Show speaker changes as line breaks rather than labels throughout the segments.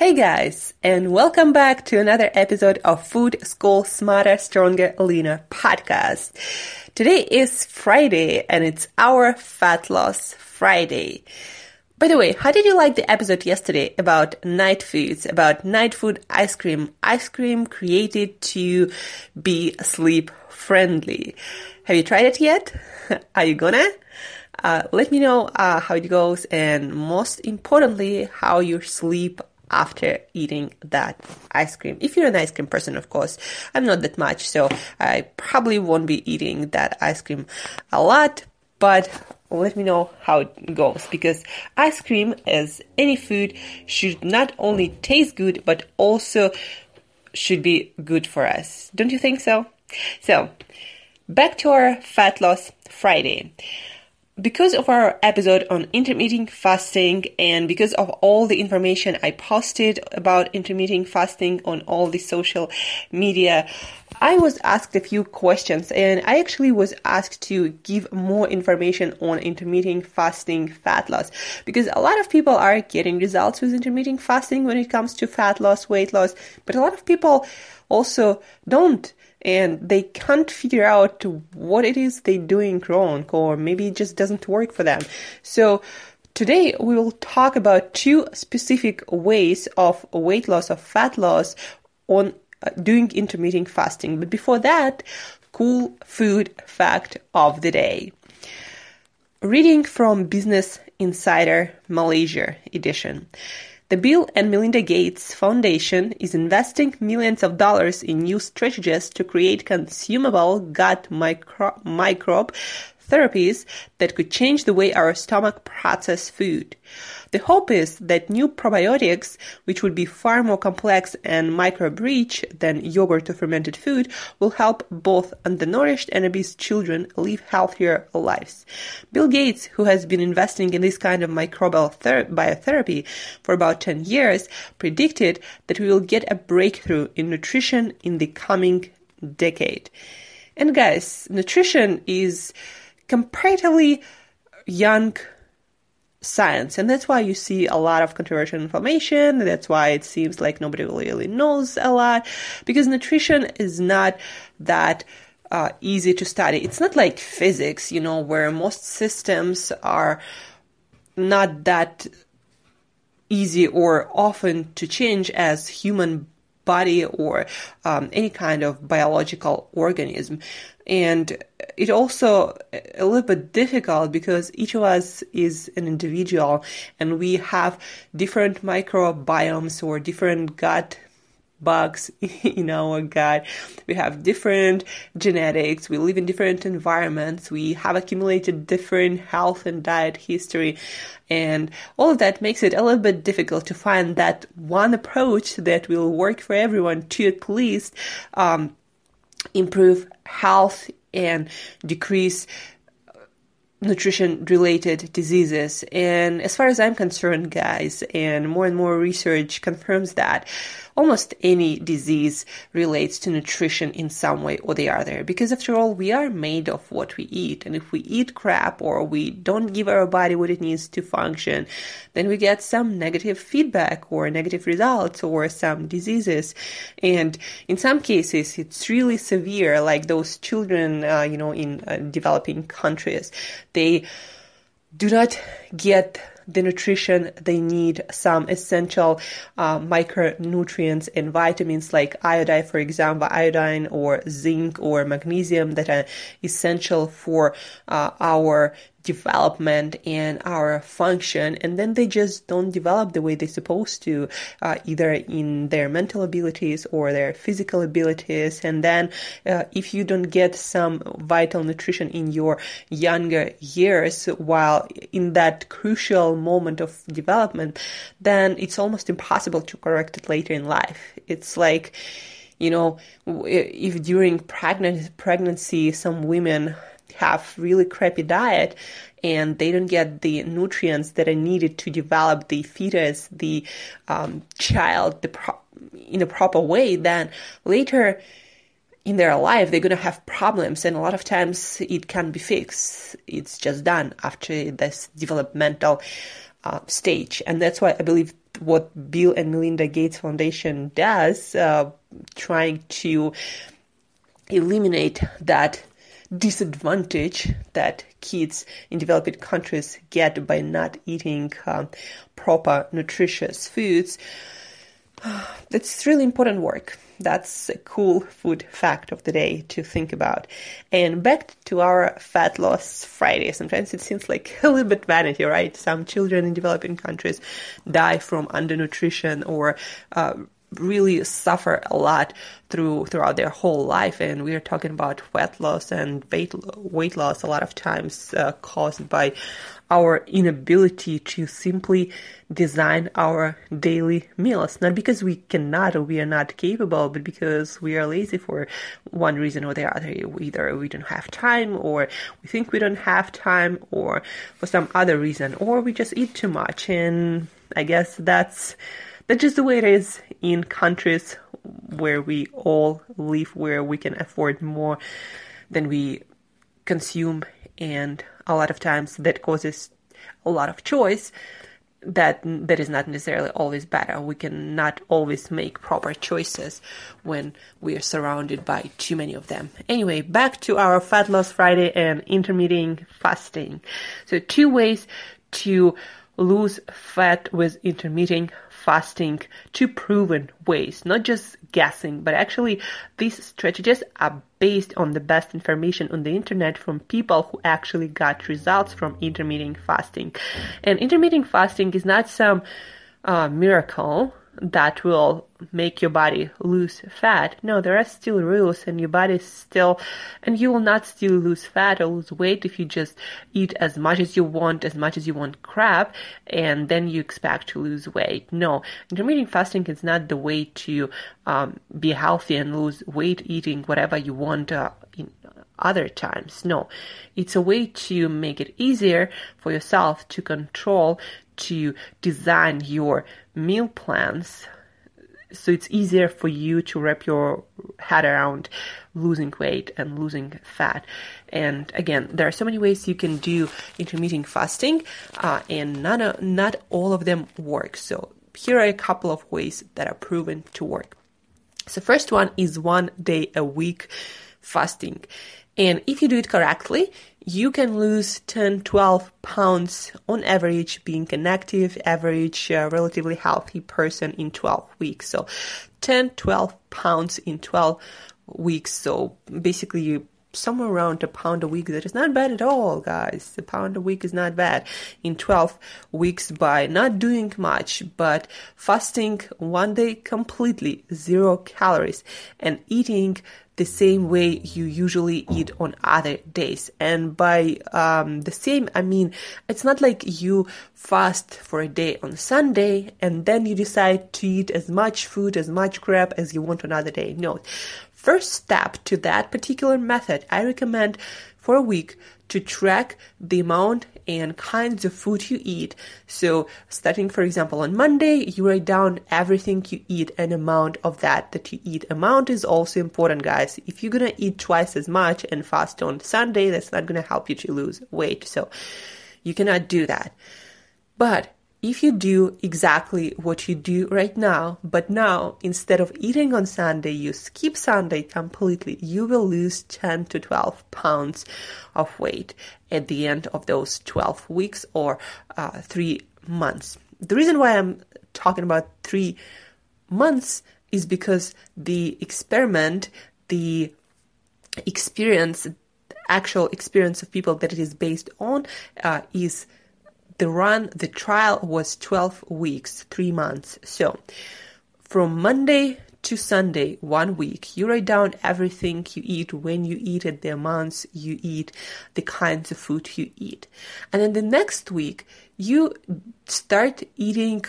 Hey guys, and welcome back to another episode of Food School Smarter, Stronger, Leaner podcast. Today is Friday and it's our Fat Loss Friday. By the way, how did you like the episode yesterday about night foods, about night food ice cream? Ice cream created to be sleep friendly. Have you tried it yet? Are you gonna? Uh, let me know uh, how it goes and most importantly, how your sleep after eating that ice cream. If you're an ice cream person, of course, I'm not that much, so I probably won't be eating that ice cream a lot, but let me know how it goes because ice cream, as any food, should not only taste good but also should be good for us. Don't you think so? So, back to our fat loss Friday because of our episode on intermittent fasting and because of all the information I posted about intermittent fasting on all the social media, I was asked a few questions and I actually was asked to give more information on intermittent fasting fat loss. Because a lot of people are getting results with intermittent fasting when it comes to fat loss, weight loss, but a lot of people also don't and they can't figure out what it is they're doing wrong or maybe it just doesn't work for them. So today we will talk about two specific ways of weight loss or fat loss on uh, doing intermittent fasting. But before that, cool food fact of the day. Reading from Business Insider Malaysia edition. The Bill and Melinda Gates Foundation is investing millions of dollars in new strategies to create consumable gut micro- microbe therapies that could change the way our stomach processes food. The hope is that new probiotics, which would be far more complex and microbe-rich than yogurt or fermented food, will help both undernourished and obese children live healthier lives. Bill Gates, who has been investing in this kind of microbial ther- biotherapy for about 10 years, predicted that we will get a breakthrough in nutrition in the coming decade. And guys, nutrition is comparatively young science. And that's why you see a lot of controversial information. That's why it seems like nobody really knows a lot. Because nutrition is not that uh, easy to study. It's not like physics you know where most systems are not that easy or often to change as human body or um, any kind of biological organism and it also a little bit difficult because each of us is an individual and we have different microbiomes or different gut bugs in our gut. We have different genetics. We live in different environments. We have accumulated different health and diet history. And all of that makes it a little bit difficult to find that one approach that will work for everyone to at least um, improve health and decrease uh, nutrition related diseases. And as far as I'm concerned, guys, and more and more research confirms that almost any disease relates to nutrition in some way or the other. Because after all, we are made of what we eat. And if we eat crap or we don't give our body what it needs to function, then we get some negative feedback or negative results or some diseases. And in some cases, it's really severe, like those children, uh, you know, in uh, developing countries. They do not get the nutrition they need, some essential uh, micronutrients and vitamins like iodine, for example, iodine or zinc or magnesium that are essential for uh, our development and our function and then they just don't develop the way they're supposed to uh, either in their mental abilities or their physical abilities. And then uh, if you don't get some vital nutrition in your younger years while in that crucial moment of development then it's almost impossible to correct it later in life. It's like you know if during pregnancy pregnancy some women have really crappy diet and they don't get the nutrients that are needed to develop the fetus, the um, child, the pro- in a proper way, then later in their life they're going to have problems. And a lot of times it can be fixed. It's just done after this developmental uh, stage. And that's why i believe what bill and melinda gates foundation does uh, trying to eliminate that disadvantage that kids in developing countries get by not eating um, proper nutritious foods. That's really important work. That's a cool food fact of the day to think about. And back to our fat loss Friday. Sometimes it seems like a little bit vanity, right? Some children in developing countries die from undernutrition or uh, really suffer a lot through throughout their whole life. And we are talking about weight loss and weight, weight loss a lot of times uh, caused by our inability to simply design our daily meals. Not because we cannot or we are not capable but because we are lazy for one reason or the other. Either we don't have time or we think we don't have time or for some other reason or we just eat too much. And i guess that's that's just the way it is in countries where we all live, where we can afford more than we consume, and a lot of times that causes a lot of choice that that is not necessarily always better. We cannot always make proper choices when we are surrounded by too many of them. Anyway, back to our Fat Loss Friday and intermittent fasting. So two ways to lose fat with intermittent fasting two proven ways, not just guessing, but actually these strategies are based on the best information on the internet from people who actually got results from intermittent fasting. And intermittent fasting is not some uh, miracle that will make your body lose fat. No, there are still rules and your body still, and you will not still lose fat or lose weight if you just eat as much as you want, as much as you want crap, and then you expect to lose weight. No, intermittent fasting is not the way to um, be healthy and lose weight eating whatever you want uh, in other times. No, it's a way to make it easier for yourself to control, to design your meal plans so it's easier for you to wrap your head around losing weight and losing fat. And again, there are so many ways you can do intermittent fasting, uh, and not not all of them work. So here are a couple of ways that are proven to work. So first one is one day a week fasting. And if you do it correctly, you can lose 10, 12 pounds on average being an active, average, uh, relatively healthy person in 12 weeks. So 10, 12 pounds in 12 weeks. So basically you somewhere around a pound a week. That is not bad at all, guys. A pound a week is not bad in 12 weeks by not doing much, but fasting one day completely, zero calories, and eating the same way you usually eat on other days. And by um, the same, I mean, it's not like you fast for a day on Sunday and then you decide to eat as much food, as much crap as you want on another day. No. First step to that particular method, I recommend for a week to track the amount and kinds of food you eat. So, starting, for example, on Monday, you write down everything you eat and amount of that that you eat. Amount is also important, guys. If you're gonna eat twice as much and fast on Sunday, that's not gonna help you to lose weight. So, you cannot do that. But if you do exactly what you do right now, but now instead of eating on Sunday, you skip Sunday completely, you will lose 10 to 12 pounds of weight at the end of those 12 weeks or uh, three months. The reason why I'm talking about three months is because the experiment, the experience, actual experience of people that it is based on uh, is the run, the trial was 12 weeks, three months. So from Monday to Sunday, one week, you write down everything you eat, when you eat it, the amounts you eat, the kinds of food you eat. And then the next week, you start eating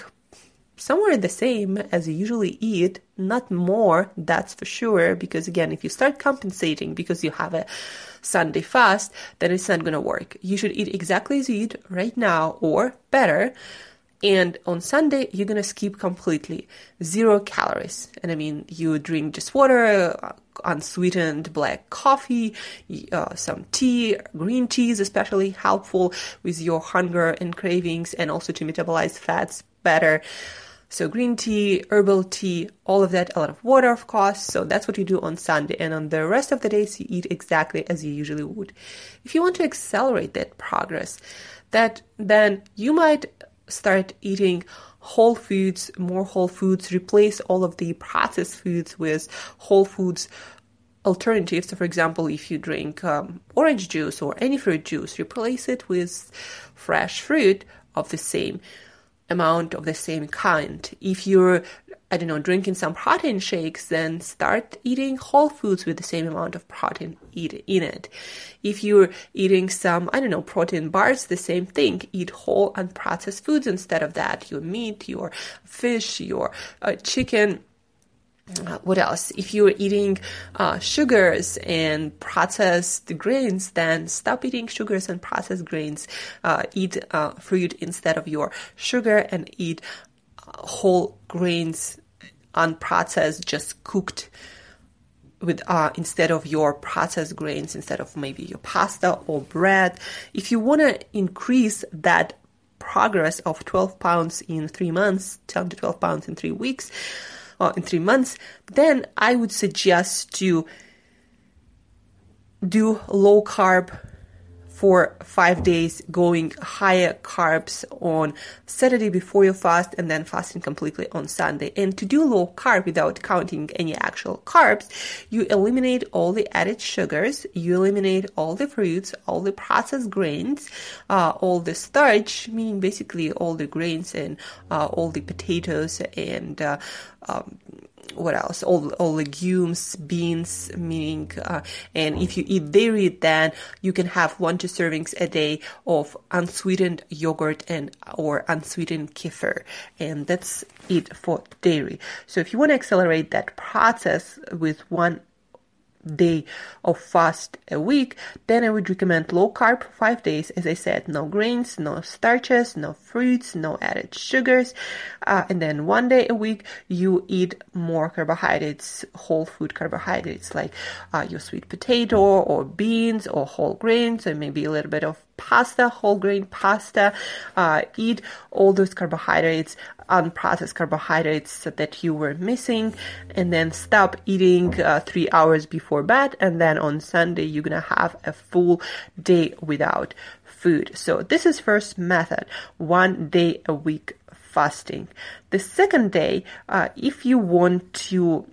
somewhere the same as you usually eat, not more, that's for sure. Because again, if you start compensating because you have a Sunday fast, then it's not going to work. You should eat exactly as you eat right now or better. And on Sunday, you're going to skip completely zero calories. And I mean, you drink just water, uh, unsweetened black coffee, uh, some tea, green tea is especially helpful with your hunger and cravings and also to metabolize fats better. So green tea, herbal tea, all of that, a lot of water, of course. So that's what you do on Sunday. And on the rest of the days, you eat exactly as you usually would. If you want to accelerate that progress, that then you might start eating whole foods, more whole foods, replace all of the processed foods with whole foods alternatives. So, for example, if you drink um, orange juice or any fruit juice, replace it with fresh fruit of the same amount of the same kind. If you're, I don't know, drinking some protein shakes, then start eating whole foods with the same amount of protein in it. If you're eating some, I don't know, protein bars, the same thing. Eat whole unprocessed foods instead of that. Your meat, your fish, your uh, chicken uh, what else? If you're eating uh, sugars and processed grains, then stop eating sugars and processed grains. Uh, eat uh, fruit instead of your sugar and eat uh, whole grains, unprocessed, just cooked with uh, instead of your processed grains, instead of maybe your pasta or bread. If you want to increase that progress of 12 pounds in three months, 10 to 12 pounds in three weeks, in three months, then I would suggest to do low carb for five days, going higher carbs on Saturday before your fast and then fasting completely on Sunday. And to do low carb without counting any actual carbs, you eliminate all the added sugars, you eliminate all the fruits, all the processed grains, uh, all the starch, meaning basically all the grains and uh, all the potatoes and uh, um, what else? All, all legumes, beans, meaning, uh, and if you eat dairy, then you can have one to servings a day of unsweetened yogurt and or unsweetened kefir, and that's it for dairy. So if you want to accelerate that process with one day of fast a week, then I would recommend low carb five days. As I said, no grains, no starches, no fruits, no added sugars. Uh, and then one day a week, you eat more carbohydrates, whole food carbohydrates like uh, your sweet potato or beans or whole grains, and maybe a little bit of pasta, whole grain pasta. Uh, eat all those carbohydrates, unprocessed carbohydrates that you were missing, and then stop eating uh, three hours before bed. And then on Sunday, you're gonna have a full day without food. So this is first method, one day a week fasting. The second day, uh, if you want to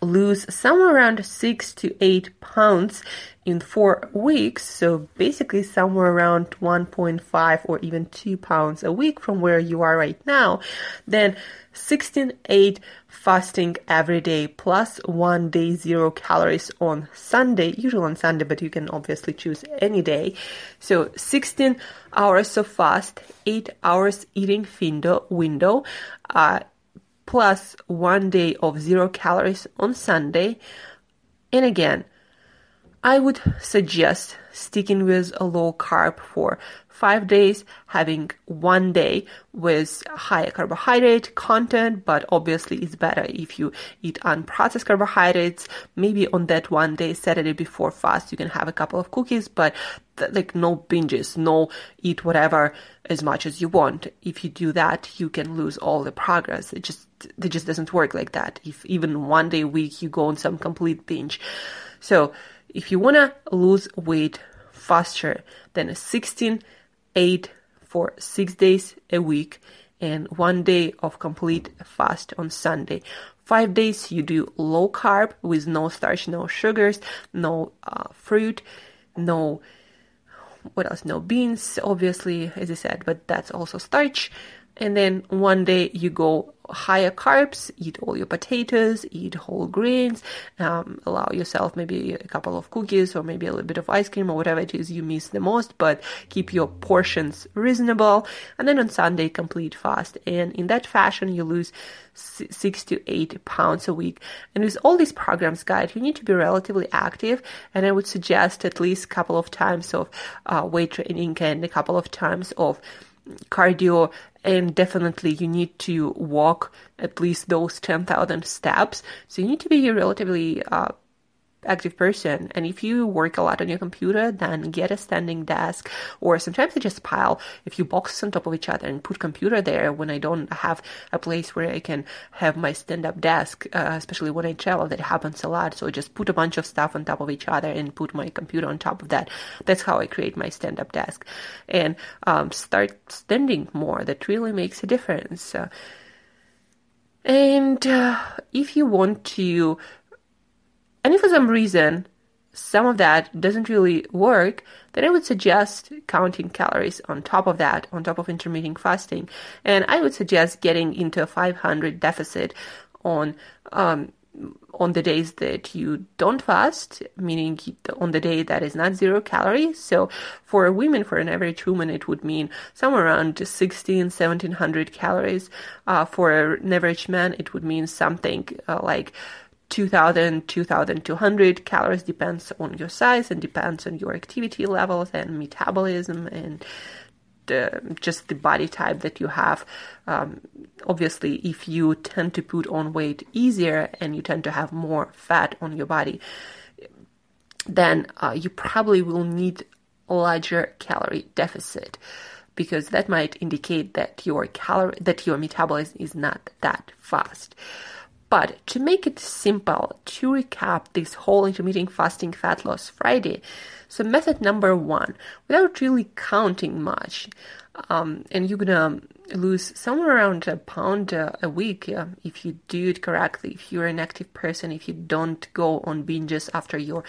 lose somewhere around six to eight pounds in four weeks. So basically, somewhere around 1.5 or even 2 pounds a week from where you are right now. Then 16 8 fasting every day plus one day zero calories on Sunday, usually on Sunday, but you can obviously choose any day. So 16 hours of fast, 8 hours eating window, window. Uh, plus one day of zero calories on Sunday. And again, I would suggest sticking with a low carb for five days, having one day with higher carbohydrate content, but obviously it's better if you eat unprocessed carbohydrates. Maybe on that one day, Saturday before fast, you can have a couple of cookies, but th- like no binges, no eat whatever as much as you want. If you do that, you can lose all the progress. It just, it just doesn't work like that. If even one day a week you go on some complete binge. So if you want to lose weight faster than 16 8 for 6 days a week and 1 day of complete fast on Sunday. 5 days you do low carb with no starch, no sugars, no uh, fruit, no what else? No beans, obviously, as I said, but that's also starch. And then one day you go higher carbs, eat all your potatoes, eat whole grains, um, allow yourself maybe a couple of cookies or maybe a little bit of ice cream or whatever it is you miss the most, but keep your portions reasonable. And then on Sunday, complete fast. And in that fashion, you lose six to eight pounds a week. And with all these programs, guys, you need to be relatively active. And I would suggest at least a couple of times of uh, weight training and a couple of times of cardio and definitely you need to walk at least those 10,000 steps. So you need to be relatively uh, active person. And if you work a lot on your computer, then get a standing desk or sometimes I just pile a few boxes on top of each other and put computer there when I don't have a place where I can have my stand up desk, uh, especially when I travel. That happens a lot. So I just put a bunch of stuff on top of each other and put my computer on top of that. That's how I create my stand up desk and um, start standing more. That really makes a difference. Uh, and uh, if you want to and if for some reason some of that doesn't really work, then I would suggest counting calories on top of that, on top of intermittent fasting. And I would suggest getting into a 500 deficit on um, on the days that you don't fast, meaning on the day that is not zero calories. So for women, for an average woman, it would mean somewhere around 16, 1700 calories. Uh, for an average man, it would mean something uh, like 2000 2200 calories depends on your size and depends on your activity levels and metabolism and the, just the body type that you have. Um, obviously if you tend to put on weight easier and you tend to have more fat on your body then uh, you probably will need a larger calorie deficit because that might indicate that your calorie that your metabolism is not that fast but to make it simple, to recap this whole intermittent fasting fat loss Friday, so method number one, without really counting much, um, and you're gonna lose somewhere around a pound uh, a week uh, if you do it correctly. If you're an active person, if you don't go on binges after your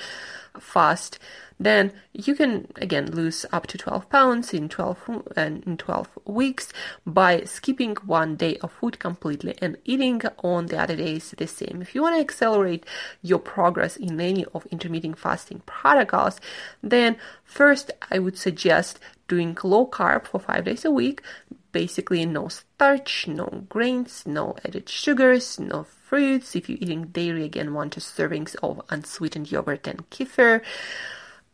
fast, then you can again lose up to 12 pounds in 12 and in 12 weeks by skipping one day of food completely and eating on the other days the same. If you want to accelerate your progress in any of intermittent fasting protocols, then first I would suggest doing low carb for 5 days a week, basically no starch, no grains, no added sugars, no fruits. If you're eating dairy, again, one to servings of unsweetened yogurt and kefir.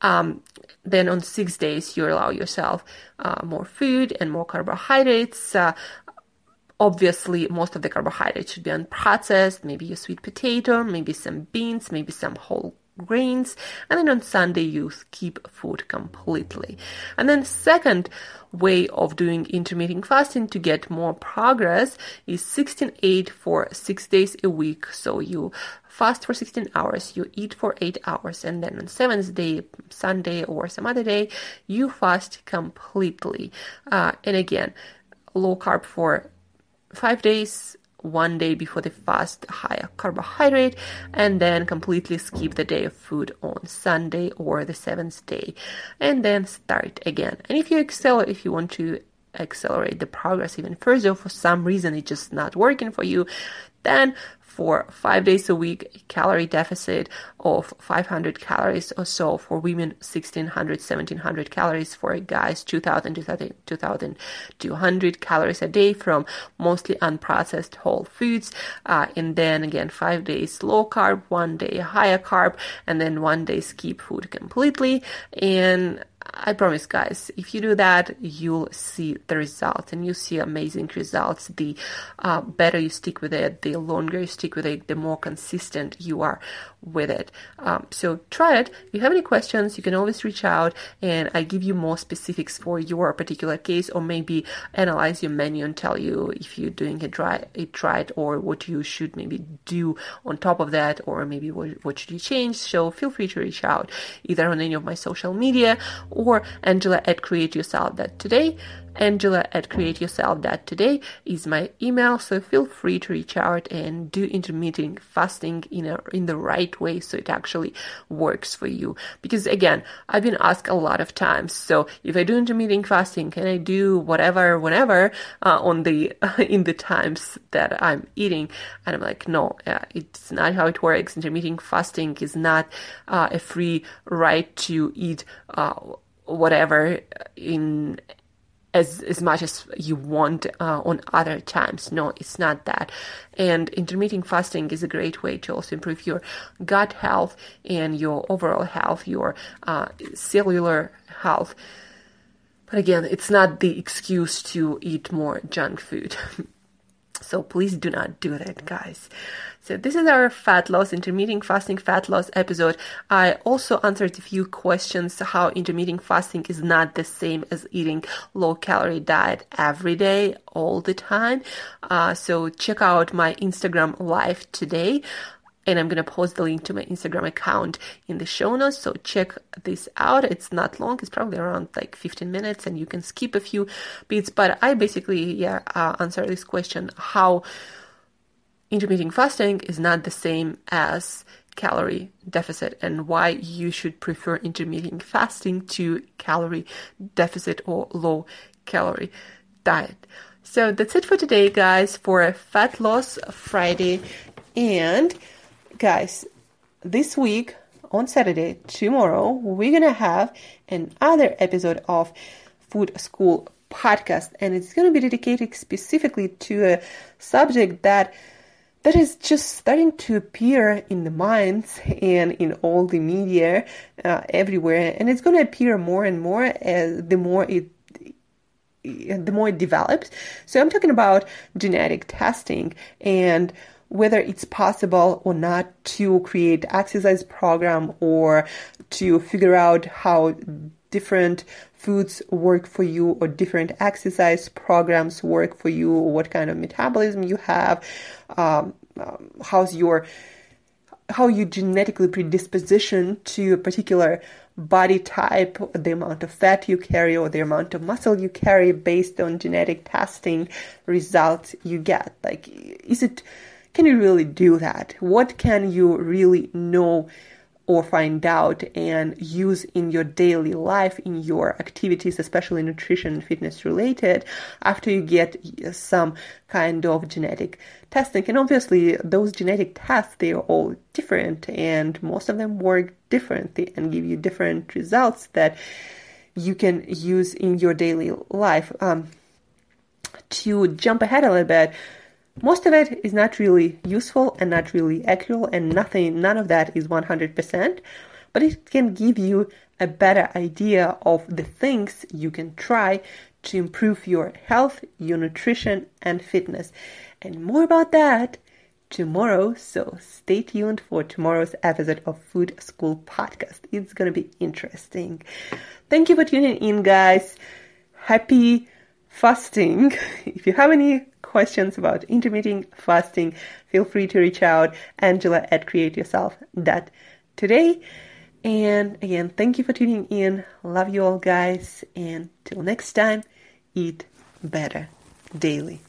Um, then on six days, you allow yourself uh, more food and more carbohydrates. Uh, obviously, most of the carbohydrates should be unprocessed, maybe a sweet potato, maybe some beans, maybe some whole grains. And then on Sunday, you skip food completely. And then, second, way of doing intermittent fasting to get more progress is 16-8 for six days a week. So you fast for 16 hours, you eat for 8 hours, and then on seventh day, Sunday or some other day, you fast completely. Uh, and again, low carb for 5 days, one day before the fast higher carbohydrate and then completely skip the day of food on Sunday or the seventh day and then start again. And if you excel, if you want to accelerate the progress even further for some reason it's just not working for you, then for five days a week, calorie deficit of 500 calories or so for women, 1600, 1700 calories for guys, 2000, 2200 calories a day from mostly unprocessed whole foods. Uh, and then again, five days low carb, one day higher carb, and then one day skip food completely. And I promise, guys, if you do that, you'll see the results and you see amazing results. The uh, better you stick with it, the longer you stick with it, the more consistent you are with it. Um, so try it. If you have any questions, you can always reach out and I give you more specifics for your particular case or maybe analyze your menu and tell you if you're doing a right, a right or what you should maybe do on top of that or maybe what, what should you change. So feel free to reach out either on any of my social media or Angela at createyourself.today. Angela at createyourself.today is my email, so feel free to reach out and do intermittent fasting in a, in the right way so it actually works for you. Because again, I've been asked a lot of times, so if I do intermittent fasting, can I do whatever, whenever uh, on the in the times that I'm eating? And I'm like, no, uh, it's not how it works. Intermittent fasting is not uh, a free right to eat uh, whatever in as as much as you want uh, on other times. No, it's not that. And intermittent fasting is a great way to also improve your gut health and your overall health, your uh, cellular health. But again, it's not the excuse to eat more junk food. so please do not do that, guys. So this is our fat loss, intermittent fasting fat loss episode. I also answered a few questions how intermittent fasting is not the same as eating low calorie diet every day, all the time. Uh, so check out my Instagram live today and I'm going to post the link to my Instagram account in the show notes. So check this out. It's not long. It's probably around like 15 minutes and you can skip a few bits, but I basically, yeah, uh, answer this question, how intermittent fasting is not the same as calorie deficit and why you should prefer intermittent fasting to calorie deficit or low calorie diet. So that's it for today, guys, for a Fat Loss Friday. And, guys, this week on Saturday, tomorrow, we're to have another episode of Food School podcast, and it's to be dedicated specifically to a subject that that is just starting to appear in the minds and in all the media uh, everywhere and it's to appear more and more as the more it the more it develops. So i'm talking about genetic testing and whether it's possible or not to create exercise program or to figure out how different foods work for you or different exercise programs work for you or what kind of metabolism you have um, um, how's your how you genetically predisposition to a particular body type, the amount of fat you carry, or the amount of muscle you carry based on genetic testing results you get. Like, is it, can you really do that? What can you really know or find out and use in your daily life, in your activities, especially nutrition and fitness related, after you get some kind of genetic testing. And obviously, those genetic tests, they are all different, and most of them work differently and give you different results that you can use in your daily life. Um, to jump ahead a little bit, most of it is not really useful and not really accurate, and nothing, none of that is 100%, but it can give you a better idea of the things you can try to improve your health, your nutrition, and fitness. And more about that tomorrow, so stay tuned for tomorrow's episode of Food School Podcast. It's going to be interesting. Thank you for tuning in, guys. Happy fasting. If you have any questions about intermittent fasting, feel free to reach out, Angela at createyourself.today. And again, thank you for tuning in. Love you all, guys. And till next time, eat better daily.